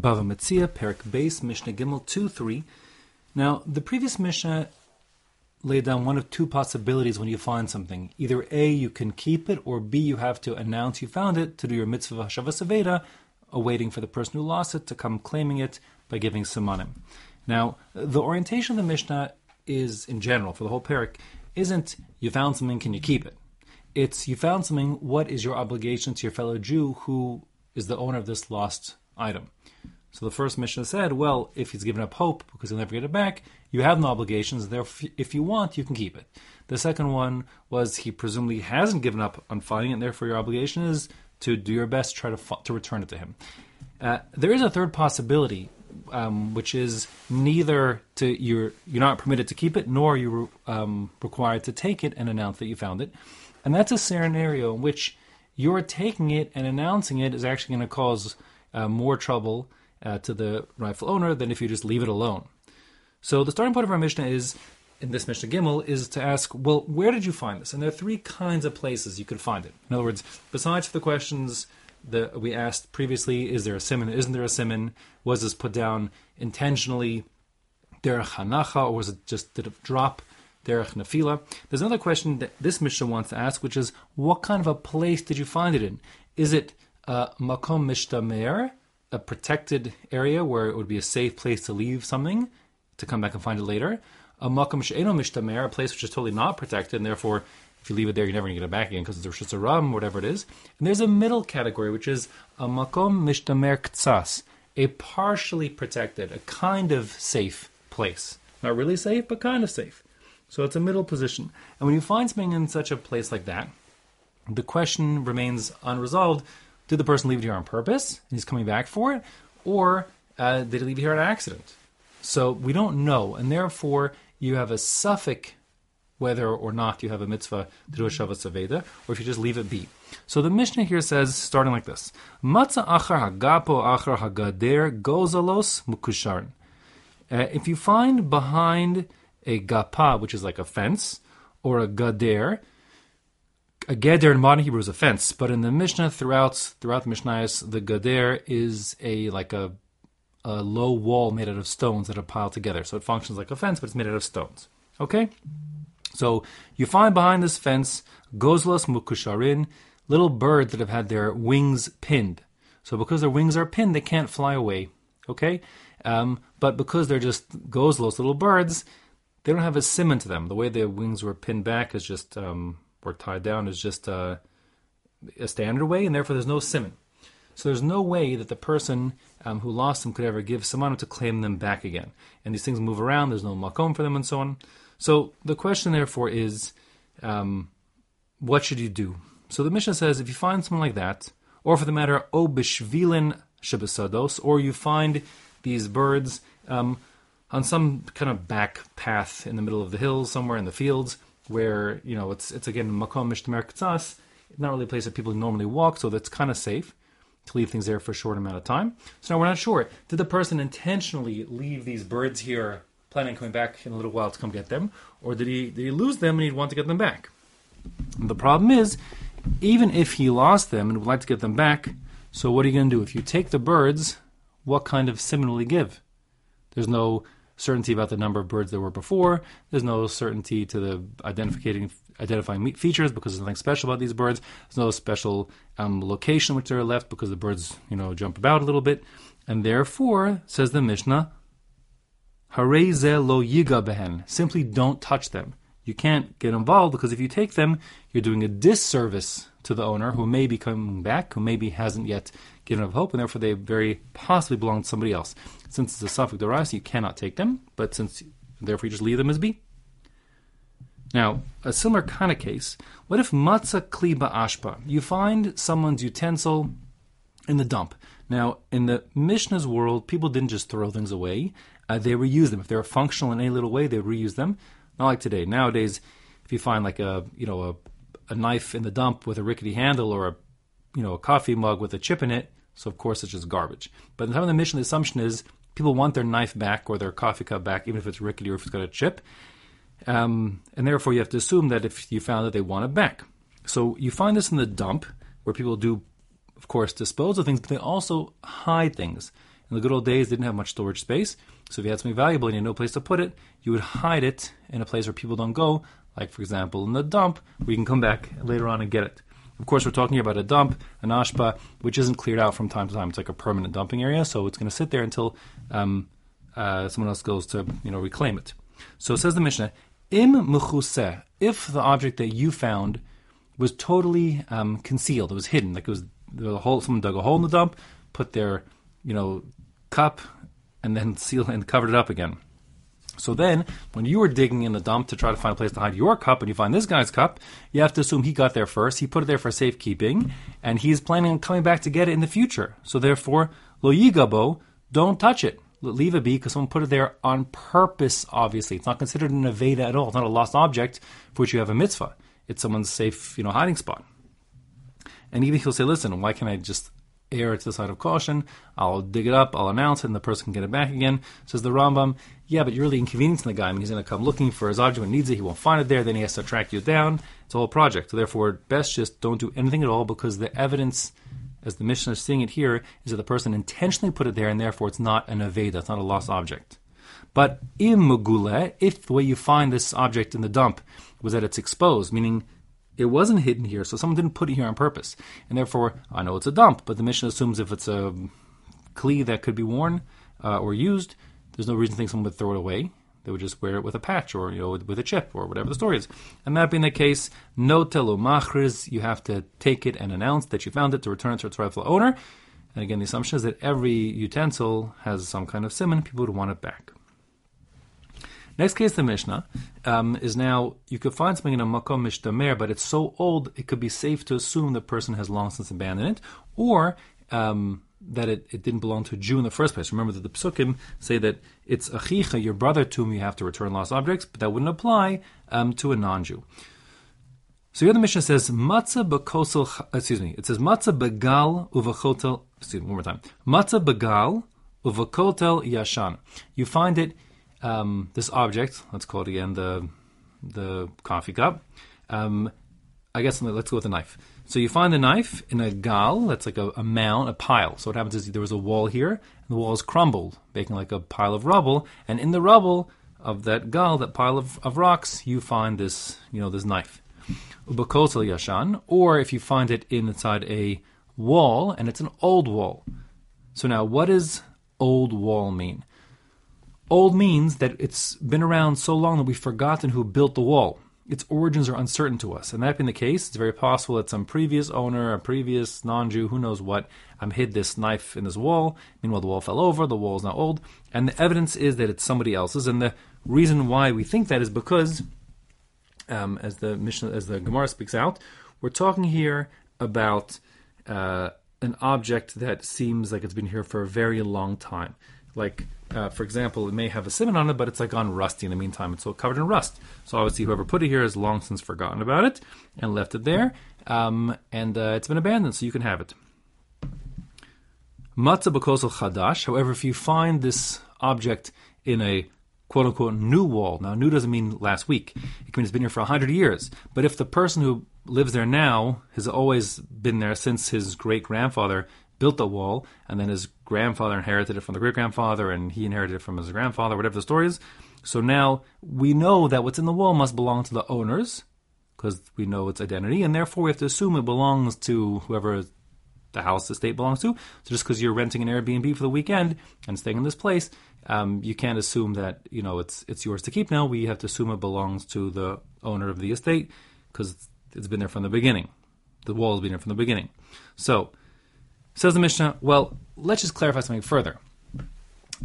Bava Metzia, Perik Beis, Mishnah Gimel 2 3. Now, the previous Mishnah laid down one of two possibilities when you find something. Either A, you can keep it, or B, you have to announce you found it to do your mitzvah Hashavas Aveda, awaiting for the person who lost it to come claiming it by giving simanim. Now, the orientation of the Mishnah is, in general, for the whole parak, isn't you found something, can you keep it? It's you found something, what is your obligation to your fellow Jew who is the owner of this lost item? So the first Mishnah said, well, if he's given up hope because he'll never get it back, you have no obligations. Therefore, if you want, you can keep it. The second one was he presumably hasn't given up on finding it, and therefore your obligation is to do your best to try to, to return it to him. Uh, there is a third possibility, um, which is neither to you're you're not permitted to keep it, nor you're um, required to take it and announce that you found it, and that's a scenario in which you're taking it and announcing it is actually going to cause uh, more trouble uh, to the rightful owner than if you just leave it alone. So the starting point of our Mishnah is in this Mishnah Gimel is to ask, well, where did you find this? And there are three kinds of places you could find it. In other words, besides the questions that we asked previously, is there a simon? Isn't there a simon? Was this put down intentionally? Derech hanacha, or was it just did it drop? Derech nafila. There's another question that this Mishnah wants to ask, which is, what kind of a place did you find it in? Is it uh, makom mishtamer, a protected area where it would be a safe place to leave something to come back and find it later? a makom she'eno mishtamer, a place which is totally not protected, and therefore, if you leave it there, you're never going to get it back again because it's a rishus whatever it is. And there's a middle category, which is a makom mishtamer ktsas, a partially protected, a kind of safe place. Not really safe, but kind of safe. So it's a middle position. And when you find something in such a place like that, the question remains unresolved. Did the person leave it here on purpose and he's coming back for it? Or uh, did he leave it here on accident? So we don't know. And therefore, you have a safek whether or not you have a mitzvah to do a Shavas Aveda, or if you just leave it be. So the Mishnah here says, starting like this: Matzah achar hagapo achar hagader gozalos mukusharin. Uh, if you find behind a gapa, which is like a fence, or a gader, a geder in modern Hebrew is a fence, but in the Mishnah throughout throughout the Mishnahs, the gader is a like a a low wall made out of stones that are piled together. So it functions like a fence, but it's made out of stones. Okay? So you find behind this fence gozlas mukusharin, little birds that have had their wings pinned. So because their wings are pinned, they can't fly away. Okay? Um, but because they're just gozlos, little birds, they don't have a simon to them. The way their wings were pinned back is just, um, or tied down, is just uh, a standard way, and therefore there's no simon. So there's no way that the person um, who lost them could ever give someone to claim them back again. And these things move around, there's no makom for them, and so on. So the question, therefore, is um, what should you do? So the Mishnah says if you find someone like that, or for the matter, o bishvilin shabasados, or you find these birds um, on some kind of back path in the middle of the hills, somewhere in the fields, where you know it's it's again makom mishtamer ktsas, not really a place that people normally walk, so that's kind of safe to leave things there for a short amount of time. So now we're not sure. Did the person intentionally leave these birds here, planning on coming back in a little while to come get them, or did he did he lose them and he'd want to get them back? And the problem is, even if he lost them and would like to get them back, so what are you going to do? If you take the birds, what kind of simon will he give? There's no certainty about the number of birds there were before. There's no certainty to the identifying identifying features because there's nothing special about these birds. There's no special um, location which they're left because the birds, you know, jump about a little bit. And therefore, says the Mishnah, Hareze lo yiga behen. Simply don't touch them. You can't get involved because if you take them, you're doing a disservice to the owner who may be coming back, who maybe hasn't yet given up hope, and therefore they very possibly belong to somebody else. Since it's a safek derais, you cannot take them, but since therefore you just leave them as be. Now, a similar kind of case, what if matzah kliba ashpa? You find someone's utensil in the dump. Now, in the Mishnah's world, people didn't just throw things away, uh, they reuse them. If they're functional in any little way, they reuse them. Not like today. Nowadays, if you find like a, you know, a, a knife in the dump with a rickety handle or a, you know, a coffee mug with a chip in it, so of course it's just garbage. But in the time of the Mishnah, the assumption is people want their knife back or their coffee cup back, even if it's rickety or if it's got a chip. Um, and therefore, you have to assume that if you found that they want it back. So you find this in the dump, where people do, of course, dispose of things, but they also hide things. In the good old days, they didn't have much storage space. So if you had something valuable and you had no place to put it, you would hide it in a place where people don't go, like for example in the dump, we can come back later on and get it. Of course, we're talking about a dump, an ashpa, which isn't cleared out from time to time. It's like a permanent dumping area, so it's going to sit there until um, uh, someone else goes to you know reclaim it. So says the Mishnah, im mechuseh, if the object that you found was totally um, concealed, it was hidden, like it was was hole, someone dug a hole in the dump, put their you know cup, and then sealed and covered it up again. So then, when you were digging in the dump to try to find a place to hide your cup, and you find this guy's cup, you have to assume he got there first. He put it there for safekeeping, and he's planning on coming back to get it in the future. So therefore, lo yigabo, don't touch it. Leave it be because someone put it there on purpose. Obviously, it's not considered an aveda at all. It's not a lost object for which you have a mitzvah. It's someone's safe, you know, hiding spot. And even he'll say, "Listen, why can't I just err to the side of caution. I'll dig it up, I'll announce it, and the person can get it back again. Says the Rambam, yeah, but you're really inconveniencing the guy. I mean, he's going to come looking for his object when he needs it, he won't find it there, then he has to track you down. It's a whole project. So therefore, best just don't do anything at all because the evidence, as the Mishnah is seeing it here, is that the person intentionally put it there, and therefore it's not an aveda, it's not a lost object. But im mugule, if the way you find this object in the dump was that it's exposed, meaning it wasn't hidden here, so someone didn't put it here on purpose. And therefore, I know it's a dump, but the Mishnah assumes if it's a kli that could be worn uh, or used, there's no reason to think someone would throw it away. They would just wear it with a patch or you know with, with a chip or whatever the story is. And that being the case, no telo machriz, you have to take it and announce that you found it to return it to its rightful owner. And again, the assumption is that every utensil has some kind of simon. People would want it back. Next case, the Mishnah um, is now you could find something in a makom mishtamer, but it's so old it could be safe to assume the person has long since abandoned it, or um, that it, it didn't belong to a Jew in the first place. Remember that the psukim say that it's achicha, your brother, to whom you have to return lost objects, but that wouldn't apply um, to a non-Jew. So here the Mishnah says matzah bekosel. Excuse me. It says matzah begal uvachotel. Excuse me, one more time. Matzah begal uvakotel yashan. You find it um, this object, let's call it again the the coffee cup. Um, I guess let's go with the knife. So you find the knife in a gal, that's like a, a, mound, a pile. So what happens is there was a wall here, and the wall is crumbled, making like a pile of rubble. And in the rubble of that gal, that pile of, of rocks, you find this, you know, this knife. Ubakotel yashan, or if you find it inside a wall, and it's an old wall. So now, what does old wall mean? Old means that it's been around so long that we've forgotten who built the wall. Its origins are uncertain to us. And that being the case, it's very possible that some previous owner, a previous non Jew, who knows what, um, hid this knife in this wall. Meanwhile, the wall fell over, the wall is now old, and the evidence is that it's somebody else's. And the reason why we think that is because, um, as the Mishnah, as the Gemara speaks out, we're talking here about uh, an object that seems like it's been here for a very long time. Like uh, for example, it may have a simon on it, but it's like gone rusty in the meantime. It's all covered in rust. So obviously, whoever put it here has long since forgotten about it and left it there, um, and uh, it's been abandoned, so you can have it. Matzah b'kosel chadash. However, if you find this object in a quote unquote new wall, now new doesn't mean last week. It means it's been here for hundred years. But if the person who lives there now has always been there since his great grandfather built the wall, and then his grandfather inherited it from the great grandfather, and he inherited it from his grandfather, whatever the story is. So now we know that what's in the wall must belong to the owners, because we know its identity, and therefore we have to assume it belongs to whoever the house the state belongs to. So just because you're renting an Airbnb for the weekend and staying in this place, um, you can't assume that you know it's it's yours to keep now. We have to assume it belongs to the owner of the estate because it's been there from the beginning. The wall has been there from the beginning. So Says the Mishnah, well, let's just clarify something further.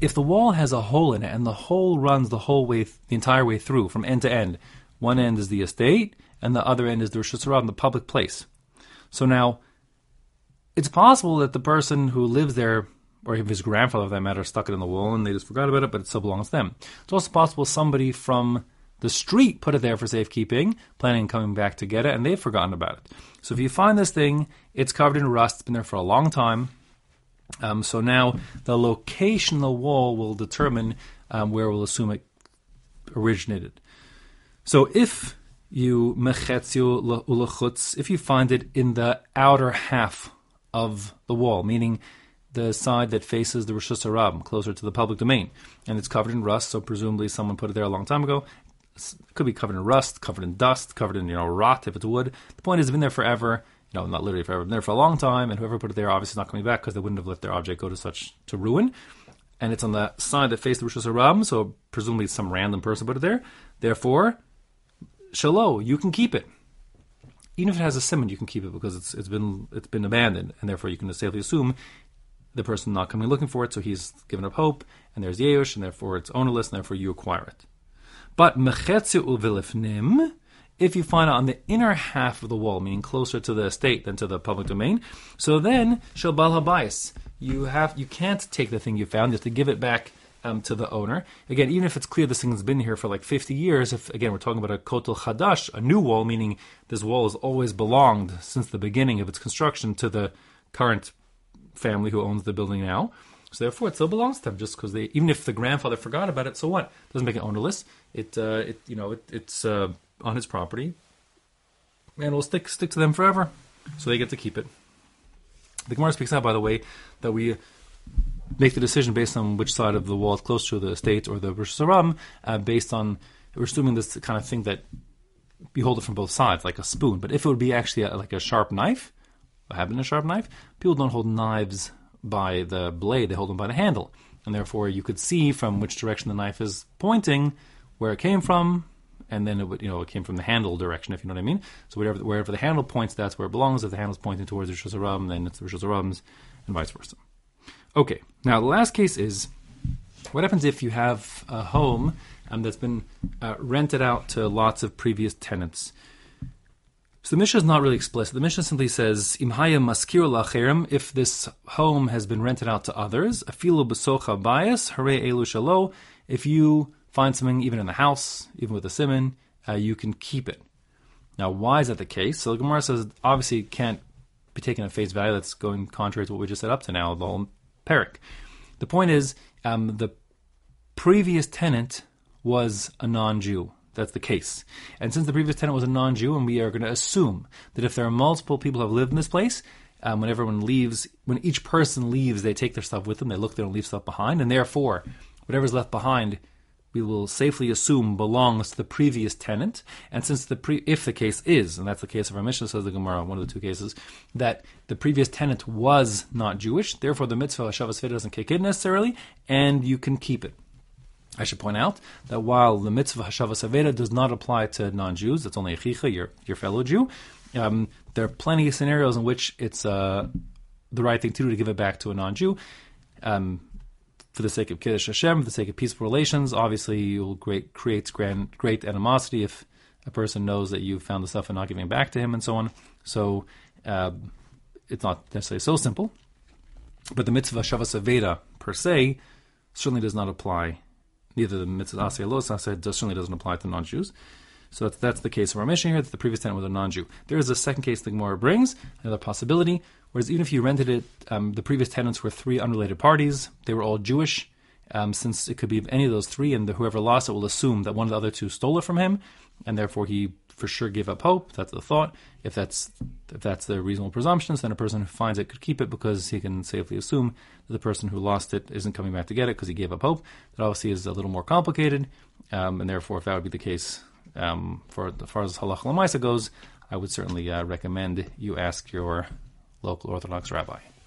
If the wall has a hole in it and the hole runs the whole way, the entire way through, from end to end, one end is the estate and the other end is the Rosh the public place. So now, it's possible that the person who lives there, or if his grandfather, for that matter, stuck it in the wall and they just forgot about it, but it still belongs to them. It's also possible somebody from the street put it there for safekeeping, planning on coming back to get it, and they've forgotten about it. So if you find this thing, it's covered in rust, it's been there for a long time. Um, so now the location of the wall will determine um, where we'll assume it originated. So if you if you find it in the outer half of the wall, meaning the side that faces the reshus harabim, closer to the public domain, and it's covered in rust. So presumably someone put it there a long time ago. Could be covered in rust, covered in dust, covered in you know rot if it's wood. The point is, it's been there forever. You know, not literally forever, been there for a long time, and whoever put it there obviously is not coming back because they wouldn't have let their object go to such to ruin. And it's on the side that faces the reshus harabim, so presumably some random person put it there. Therefore, shalom, you can keep it even if it has a simon, you can keep it because it's it's been it's been abandoned, and therefore you can safely assume the person not coming looking for it, so he's given up hope, and there's Yeush, and therefore it's ownerless, and therefore you acquire it. But mechetzi uvilifnim, if you find it on the inner half of the wall, meaning closer to the estate than to the public domain, so then shel bal habayis, you have you can't take the thing you found, you have to give it back um, to the owner. Again, even if it's clear this thing's been here for like 50 years, if again we're talking about a kotel chadash, a new wall, meaning this wall has always belonged since the beginning of its construction to the current family who owns the building now. So therefore, it still belongs to them. Just because they, even if the grandfather forgot about it, so what? It doesn't make it ownerless. It, uh, it, you know, it, it's uh, on his property, and will stick stick to them forever. So they get to keep it. The Gemara speaks out, by the way, that we make the decision based on which side of the wall is close to the estate or the Rosh uh, based on we're assuming this kind of thing that you hold it from both sides, like a spoon. But if it would be actually a, like a sharp knife, having a sharp knife, people don't hold knives by the blade; they hold them by the handle, and therefore you could see from which direction the knife is pointing, where it came from, and then it would, you know, it came from the handle direction, if you know what I mean. So wherever, wherever the handle points, that's where it belongs. If the handle's pointing towards the Hashanah, then it's the Rosh and vice versa. Okay, now the last case is what happens if you have a home um, that's been uh, rented out to lots of previous tenants? So the Mishnah is not really explicit. The Mishnah simply says, "Imhaya maskir lacherim." If this home has been rented out to others, afilu besocha bias hare elu shalo. If you find something even in the house, even with a simon, uh, you can keep it. Now, why is that the case? So the Gemara says, obviously, it can't be taken at face value. That's going contrary to what we just said up to now. The whole Perik. The point is, um, the previous tenant was a non-Jew. That's the case. And since the previous tenant was a non-Jew, and we are going to assume that if there are multiple people who have lived in this place, um, when everyone leaves, when each person leaves, they take their stuff with them. They look, they don't leave stuff behind, and therefore, whatever's left behind we will safely assume belongs to the previous tenant. And since the pre, if the case is, and that's the case of our Mishnah, says the Gemara, one of the two cases, that the previous tenant was not Jewish, therefore the mitzvah Hashavas Aveda doesn't kick in necessarily, and you can keep it. I should point out that while the mitzvah Hashavas Aveda does not apply to non-Jews, it's only achicha, your, your fellow Jew, um, there are plenty of scenarios in which it's uh, the right thing to do to give it back to a non-Jew. Um, for the sake of Kiddush Hashem, for the sake of peaceful relations. Obviously, you'll great, create grand, great animosity if a person knows that you found the stuff and not giving it back to him and so on. So uh, it's not necessarily so simple. But the mitzvah Shavas Aveda per se certainly does not apply. Neither the mitzvah Asay Los Asay certainly doesn't apply to non-Jews. So that's, that's the case of our Mishnah here, that the previous tenant was a non-Jew. There is a second case the Gemara brings, another possibility, whereas even if you rented it, um, the previous tenants were three unrelated parties, they were all Jewish, um, since it could be any of those three, and the, whoever lost it will assume that one of the other two stole it from him, and therefore he for sure gave up hope. That's the thought. If that's if that's the reasonable presumption, then a person who finds it could keep it because he can safely assume that the person who lost it isn't coming back to get it because he gave up hope. That obviously is a little more complicated, um, and therefore, if that would be the case, um, for as far as halach lamaisa goes, I would certainly uh, recommend you ask your local Orthodox rabbi.